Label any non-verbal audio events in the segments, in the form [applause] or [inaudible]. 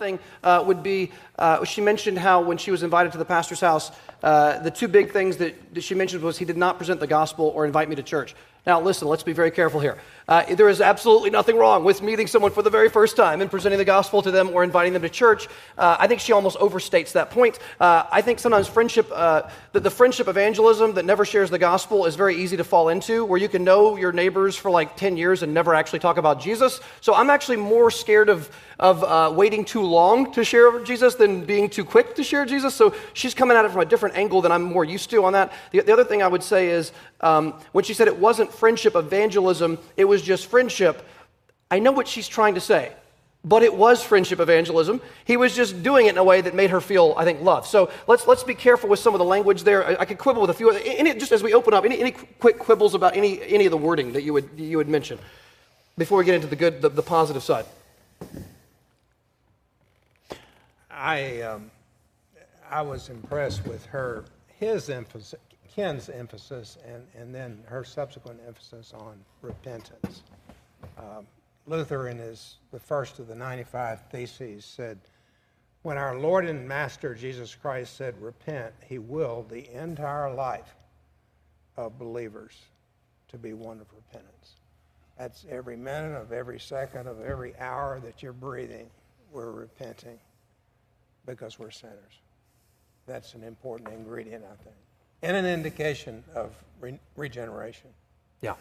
thing uh, would be uh, she mentioned how when she was invited to the pastor's house, uh, the two big things that, that she mentioned was he did not present the gospel or invite me to church. Now, listen, let's be very careful here. Uh, there is absolutely nothing wrong with meeting someone for the very first time and presenting the gospel to them or inviting them to church. Uh, I think she almost overstates that point. Uh, I think sometimes friendship, uh, the, friendship evangelism that never shares the gospel is very easy to fall into, where you can know your neighbors for like 10 years and never actually talk about Jesus. So I'm actually more scared of, of uh, waiting too long to share Jesus than being too quick to share Jesus. So she's coming at it from a different angle than I'm more used to on that. The, the other thing I would say is um, when she said it wasn't friendship evangelism, it was just friendship. I know what she's trying to say, but it was friendship evangelism. He was just doing it in a way that made her feel, I think, love. So let's, let's be careful with some of the language there. I, I could quibble with a few, any, just as we open up, any, any quick quibbles about any, any of the wording that you would, you would mention before we get into the good, the, the positive side. I, um, I was impressed with her, his emphasis, Ken's emphasis and, and then her subsequent emphasis on repentance. Um, Luther, in his, the first of the 95 Theses, said, When our Lord and Master Jesus Christ said, Repent, he willed the entire life of believers to be one of repentance. That's every minute of every second of every hour that you're breathing, we're repenting because we're sinners. That's an important ingredient, I think and an indication of re- regeneration. Yeah.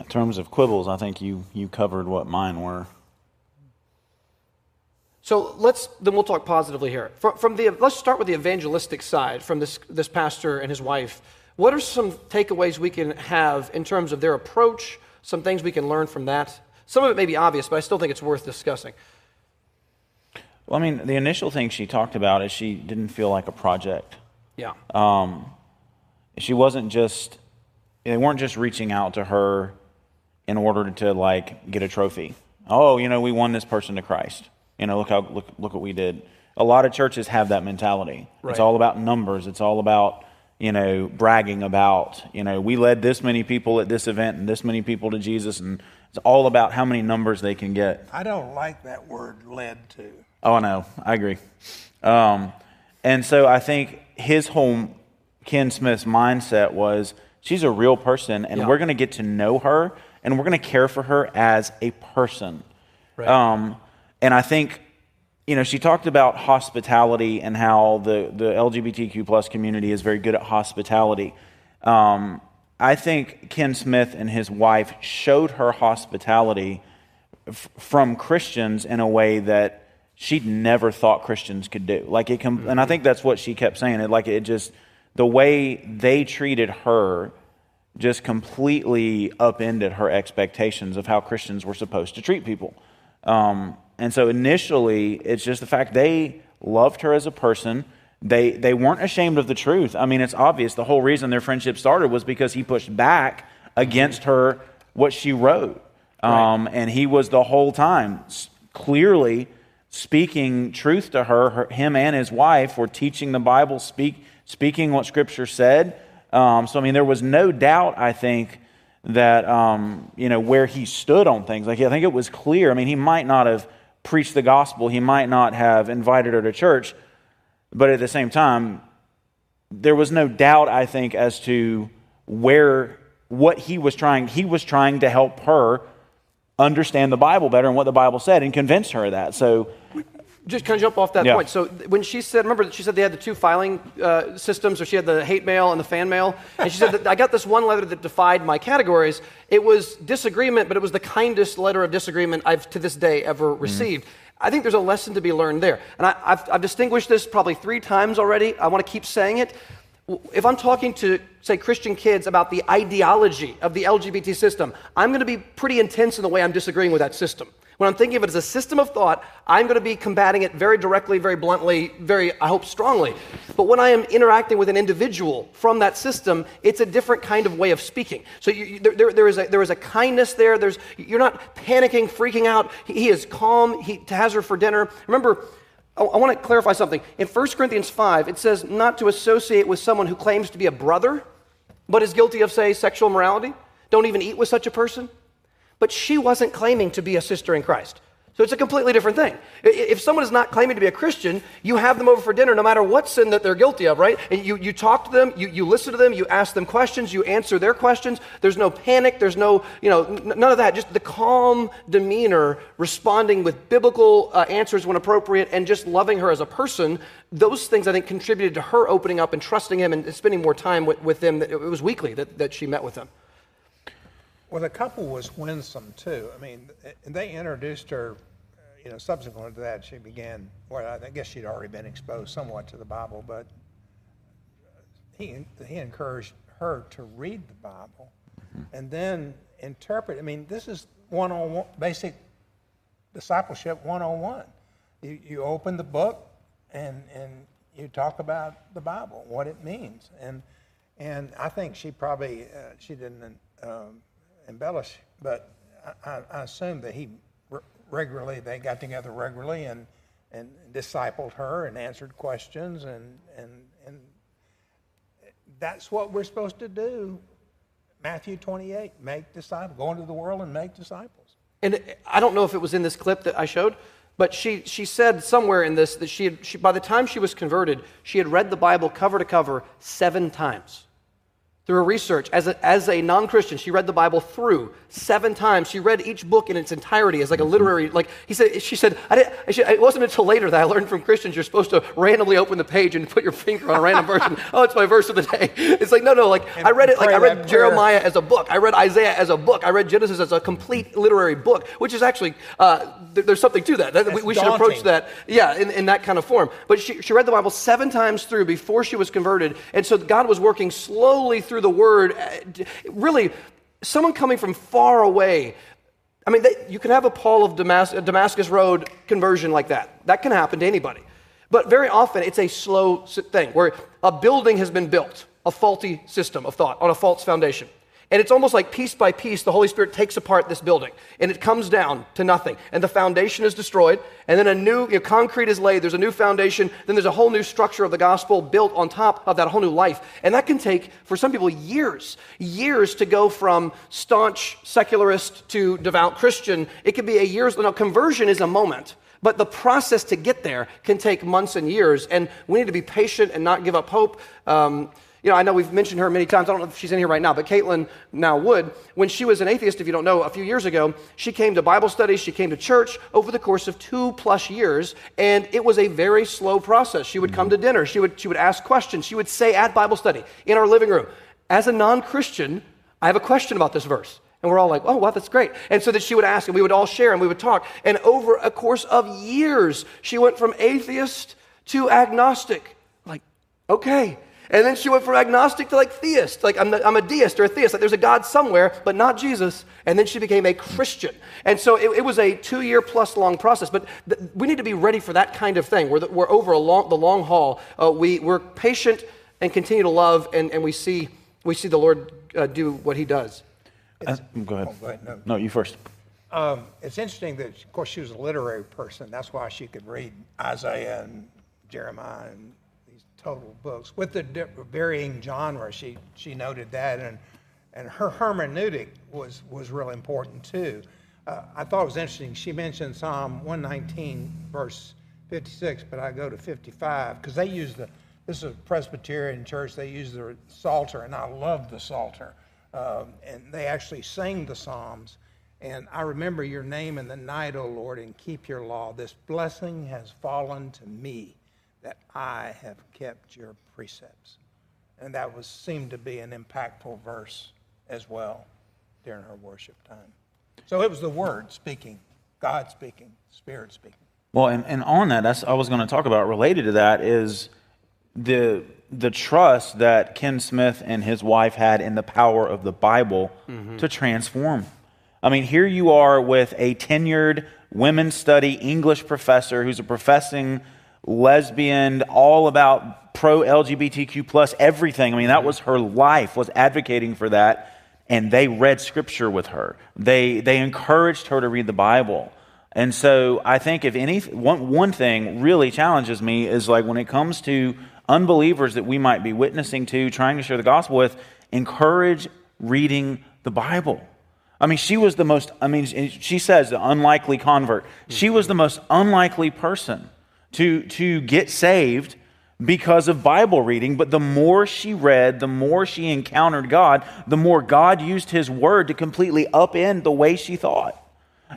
In terms of quibbles, I think you, you covered what mine were. So let's then we'll talk positively here. From, from, the let's start with the evangelistic side from this this pastor and his wife. What are some takeaways we can have in terms of their approach? Some things we can learn from that. Some of it may be obvious, but I still think it's worth discussing. Well, I mean, the initial thing she talked about is she didn't feel like a project. Yeah. Um, she wasn't just, they weren't just reaching out to her in order to like get a trophy. Oh, you know, we won this person to Christ. You know, look how look look what we did. A lot of churches have that mentality. Right. It's all about numbers. It's all about you know bragging about you know we led this many people at this event and this many people to Jesus and it's all about how many numbers they can get. I don't like that word led to. Oh, I know. I agree. Um, and so I think his whole Ken Smith's mindset was she's a real person, and yeah. we're going to get to know her, and we're going to care for her as a person. Right. Um, and I think, you know, she talked about hospitality and how the, the LGBTQ plus community is very good at hospitality. Um, I think Ken Smith and his wife showed her hospitality f- from Christians in a way that she'd never thought Christians could do. Like it, com- and I think that's what she kept saying. It like it just the way they treated her just completely upended her expectations of how Christians were supposed to treat people. Um, and so initially, it's just the fact they loved her as a person. They they weren't ashamed of the truth. I mean, it's obvious. The whole reason their friendship started was because he pushed back against her what she wrote, um, right. and he was the whole time clearly speaking truth to her, her, him and his wife were teaching the Bible, speak, speaking what Scripture said. Um, so, I mean, there was no doubt, I think, that, um, you know, where he stood on things. Like, I think it was clear. I mean, he might not have preached the gospel, he might not have invited her to church, but at the same time, there was no doubt, I think, as to where, what he was trying. He was trying to help her understand the Bible better and what the Bible said and convince her of that. So, just kind of jump off that yeah. point. So when she said, remember that she said they had the two filing uh, systems, or she had the hate mail and the fan mail, and she said that I got this one letter that defied my categories. It was disagreement, but it was the kindest letter of disagreement I've to this day ever mm-hmm. received. Mm. I think there's a lesson to be learned there, and I, have I've distinguished this probably three times already. I want to keep saying it if I'm talking to, say, Christian kids about the ideology of the LGBT system, I'm going to be pretty intense in the way I'm disagreeing with that system. When I'm thinking of it as a system of thought, I'm going to be combating it very directly, very bluntly, very, I hope, strongly. But when I am interacting with an individual from that system, it's a different kind of way of speaking. So you, there, there, is a, there is a kindness there. There's, you're not panicking, freaking out. He, he is calm. He has her for dinner. Remember, I want to clarify something. In 1 Corinthians 5, it says not to associate with someone who claims to be a brother, but is guilty of, say, sexual morality. Don't even eat with such a person. But she wasn't claiming to be a sister in Christ. So it's a completely different thing. If someone is not claiming to be a Christian, you have them over for dinner no matter what sin that they're guilty of, right? And you, you talk to them, you, you listen to them, you ask them questions, you answer their questions. There's no panic, there's no, you know, none of that. Just the calm demeanor, responding with biblical uh, answers when appropriate, and just loving her as a person. Those things, I think, contributed to her opening up and trusting him and spending more time with, with them. It was weekly that, that she met with him. Well, the couple was winsome too. I mean, they introduced her you know, subsequent to that, she began, well, I guess she'd already been exposed somewhat to the Bible, but he, he encouraged her to read the Bible and then interpret. I mean, this is one on one, basic discipleship 101. You, you open the book and, and you talk about the Bible, what it means. And, and I think she probably, uh, she didn't um, embellish, but I, I assume that he regularly, they got together regularly and, and discipled her and answered questions. And, and, and that's what we're supposed to do. Matthew 28, make disciples, go into the world and make disciples. And I don't know if it was in this clip that I showed, but she, she said somewhere in this that she had, she, by the time she was converted, she had read the Bible cover to cover seven times through her research. As a, as a non-christian she read the bible through seven times. She read each book in its entirety as like a literary like he said she said I didn't, it wasn't until later that i learned from christians you're supposed to randomly open the page and put your finger on a random [laughs] verse and, oh it's my verse of the day. It's like no no like and i read it like i read jeremiah as a book. I read isaiah as a book. I read genesis as a complete literary book which is actually uh, there's something to that, we, we should approach that yeah in, in that kind of form. But she, she read the bible seven times through before she was converted and so god was working slowly through through the word. Uh, really, someone coming from far away. I mean, they, you can have a Paul of Damas- Damascus Road conversion like that. That can happen to anybody. But very often, it's a slow thing where a building has been built, a faulty system of thought on a false foundation. And it's almost like piece by piece, the Holy Spirit takes apart this building and it comes down to nothing. And the foundation is destroyed. And then a new you know, concrete is laid. There's a new foundation. Then there's a whole new structure of the gospel built on top of that whole new life. And that can take, for some people, years. Years to go from staunch secularist to devout Christian. It could be a year's, now, conversion is a moment. But the process to get there can take months and years. And we need to be patient and not give up hope. Um, you know, I know we've mentioned her many times. I don't know if she's in here right now, but Caitlin now would. When she was an atheist, if you don't know, a few years ago, she came to Bible studies, she came to church over the course of two plus years, and it was a very slow process. She would come to dinner, she would, she would ask questions, she would say at Bible study in our living room, as a non Christian, I have a question about this verse. And we're all like, oh, wow, that's great. And so that she would ask, and we would all share, and we would talk. And over a course of years, she went from atheist to agnostic. Like, okay. And then she went from agnostic to like theist. Like, I'm, I'm a deist or a theist. Like, there's a God somewhere, but not Jesus. And then she became a Christian. And so it, it was a two year plus long process. But th- we need to be ready for that kind of thing. We're, the, we're over a long, the long haul. Uh, we, we're patient and continue to love, and, and we, see, we see the Lord uh, do what he does. Uh, go ahead. Oh, go ahead. No. no. you first. Um, it's interesting that, of course, she was a literary person. That's why she could read Isaiah and Jeremiah and total books with the varying genre. She she noted that, and and her hermeneutic was was real important too. Uh, I thought it was interesting. She mentioned Psalm 119 verse 56, but I go to 55 because they use the this is a Presbyterian church. They use the Psalter, and I love the Psalter. Um, and they actually sing the Psalms. And I remember your name in the night, O Lord, and keep your law. This blessing has fallen to me that I have kept your precepts. And that was seemed to be an impactful verse as well during her worship time. So it was the Word speaking, God speaking, Spirit speaking. Well, and, and on that, that's I was going to talk about related to that is the the trust that Ken Smith and his wife had in the power of the Bible mm-hmm. to transform. I mean, here you are with a tenured women's study English professor who's a professing lesbian, all about pro LGBTQ plus everything. I mean, that was her life, was advocating for that. And they read scripture with her. They, they encouraged her to read the Bible. And so I think if any, one, one thing really challenges me is like when it comes to unbelievers that we might be witnessing to, trying to share the gospel with, encourage reading the Bible. I mean, she was the most, I mean, she says the unlikely convert. She was the most unlikely person to, to get saved because of Bible reading. But the more she read, the more she encountered God, the more God used his word to completely upend the way she thought.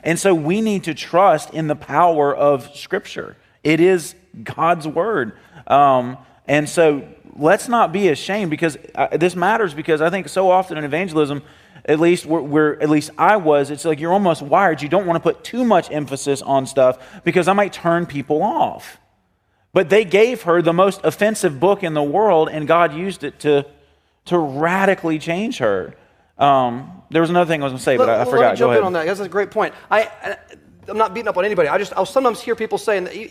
And so we need to trust in the power of Scripture. It is God's word. Um, and so let's not be ashamed because uh, this matters because I think so often in evangelism, at least we're, we're, at least I was, it's like you're almost wired. You don't want to put too much emphasis on stuff because I might turn people off. But they gave her the most offensive book in the world, and God used it to, to radically change her. Um, there was another thing I was going to say, but I, I forgot. Let me jump Go ahead. in on that. That's a great point. I, I, am not beating up on anybody. I just I'll sometimes hear people saying that. You,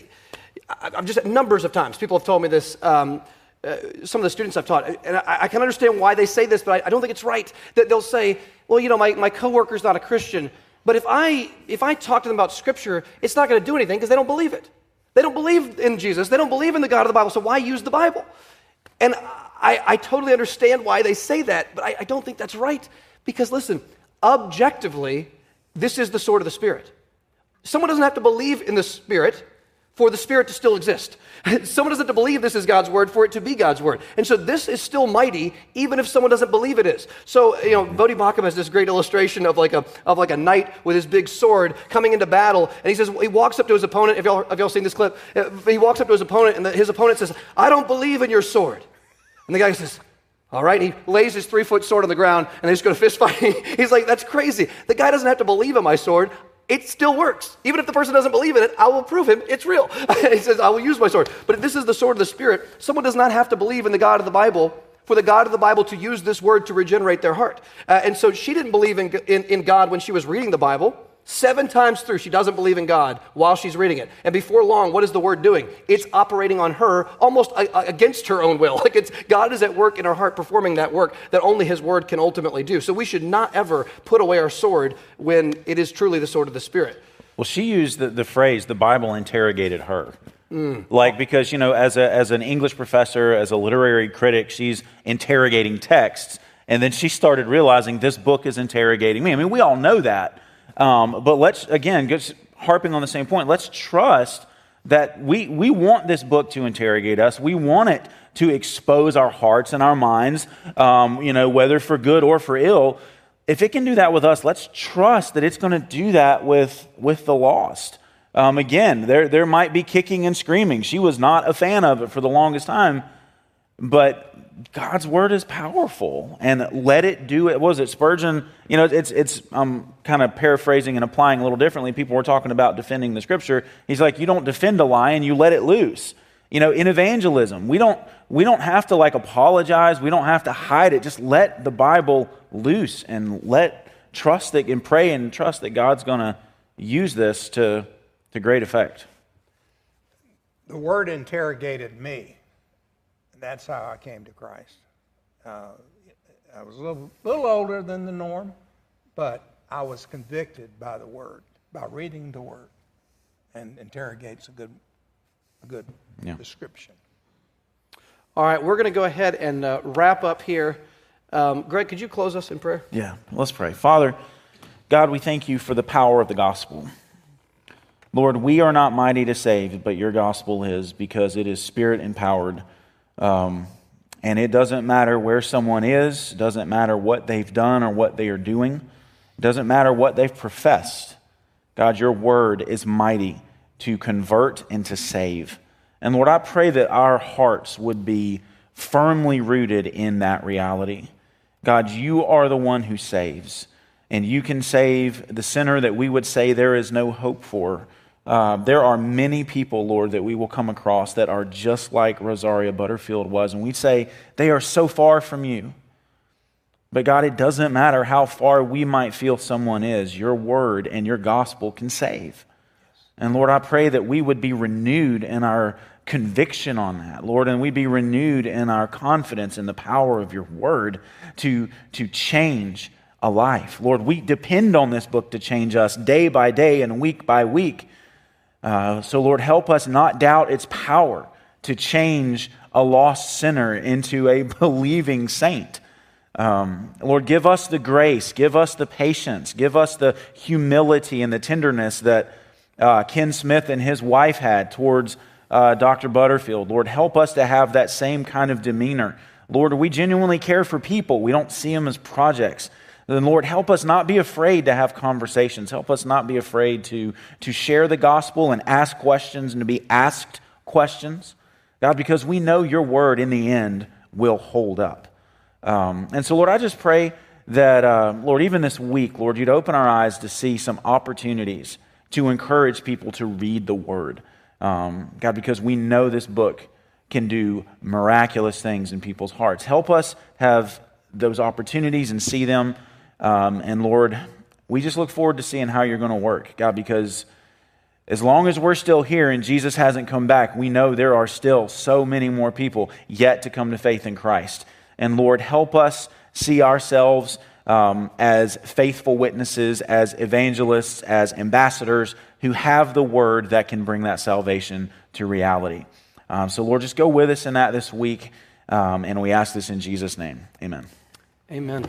I, have just numbers of times people have told me this. Um, uh, some of the students I've taught, and I, I, can understand why they say this, but I, I, don't think it's right. That they'll say, "Well, you know, my, my coworker's not a Christian, but if I if I talk to them about Scripture, it's not going to do anything because they don't believe it. They don't believe in Jesus. They don't believe in the God of the Bible. So why use the Bible?" And I, I totally understand why they say that, but I, I don't think that's right. Because listen, objectively, this is the sword of the Spirit. Someone doesn't have to believe in the Spirit for the Spirit to still exist. [laughs] someone doesn't have to believe this is God's word for it to be God's word. And so this is still mighty, even if someone doesn't believe it is. So, you know, Voddie Baucham has this great illustration of like a, of like a knight with his big sword coming into battle. And he says, he walks up to his opponent. Have y'all, have y'all seen this clip? He walks up to his opponent, and the, his opponent says, I don't believe in your sword. And the guy says, all right, he lays his three foot sword on the ground and they just go to fist fighting. [laughs] He's like, that's crazy. The guy doesn't have to believe in my sword. It still works. Even if the person doesn't believe in it, I will prove him it's real. [laughs] he says, I will use my sword. But if this is the sword of the Spirit, someone does not have to believe in the God of the Bible for the God of the Bible to use this word to regenerate their heart. Uh, and so she didn't believe in, in, in God when she was reading the Bible. Seven times through, she doesn't believe in God while she's reading it. And before long, what is the word doing? It's operating on her almost against her own will. [laughs] Like it's God is at work in her heart performing that work that only his word can ultimately do. So we should not ever put away our sword when it is truly the sword of the Spirit. Well, she used the, the phrase, the Bible interrogated her. Mm. Like, because, you know, as, a, as an English professor, as a literary critic, she's interrogating texts. And then she started realizing this book is interrogating me. I mean, we all know that. Um, but let's, again, just harping on the same point, let's trust that we, we want this book to interrogate us. We want it to expose our hearts and our minds, um, you know, whether for good or for ill. If it can do that with us, let's trust that it's going to do that with, with the lost. Um, again, there, there might be kicking and screaming. She was not a fan of it for the longest time, but God's word is powerful and let it do it. Was it Spurgeon? You know, it's, it's, I'm kind of paraphrasing and applying a little differently. People were talking about defending the scripture. He's like, you don't defend a lie and you let it loose. You know, in evangelism, we don't, we don't have to like apologize. We don't have to hide it. Just let the Bible loose and let trust that and pray and trust that God's going to use this to, to great effect. The word interrogated me that's how I came to Christ. Uh, I was a little, little older than the norm, but I was convicted by the Word, by reading the Word, and interrogates a good, a good yeah. description. All right, we're going to go ahead and uh, wrap up here. Um, Greg, could you close us in prayer? Yeah, let's pray. Father, God, we thank you for the power of the gospel. Lord, we are not mighty to save, but your gospel is because it is spirit empowered. Um, and it doesn't matter where someone is, doesn't matter what they've done or what they are doing, doesn't matter what they've professed. God, your word is mighty to convert and to save. And Lord, I pray that our hearts would be firmly rooted in that reality. God, you are the one who saves, and you can save the sinner that we would say there is no hope for. Uh, there are many people, Lord, that we will come across that are just like Rosaria Butterfield was, and we say they are so far from you. But God, it doesn't matter how far we might feel someone is, your word and your gospel can save. And Lord, I pray that we would be renewed in our conviction on that, Lord, and we be renewed in our confidence in the power of your word to, to change a life. Lord, we depend on this book to change us day by day and week by week. Uh, so, Lord, help us not doubt its power to change a lost sinner into a [laughs] believing saint. Um, Lord, give us the grace, give us the patience, give us the humility and the tenderness that uh, Ken Smith and his wife had towards uh, Dr. Butterfield. Lord, help us to have that same kind of demeanor. Lord, we genuinely care for people. We don't see them as projects. Then, Lord, help us not be afraid to have conversations. Help us not be afraid to, to share the gospel and ask questions and to be asked questions. God, because we know your word in the end will hold up. Um, and so, Lord, I just pray that, uh, Lord, even this week, Lord, you'd open our eyes to see some opportunities to encourage people to read the word. Um, God, because we know this book can do miraculous things in people's hearts. Help us have those opportunities and see them. Um, and Lord, we just look forward to seeing how you're going to work, God, because as long as we're still here and Jesus hasn't come back, we know there are still so many more people yet to come to faith in Christ. And Lord, help us see ourselves um, as faithful witnesses, as evangelists, as ambassadors who have the word that can bring that salvation to reality. Um, so, Lord, just go with us in that this week. Um, and we ask this in Jesus' name. Amen. Amen.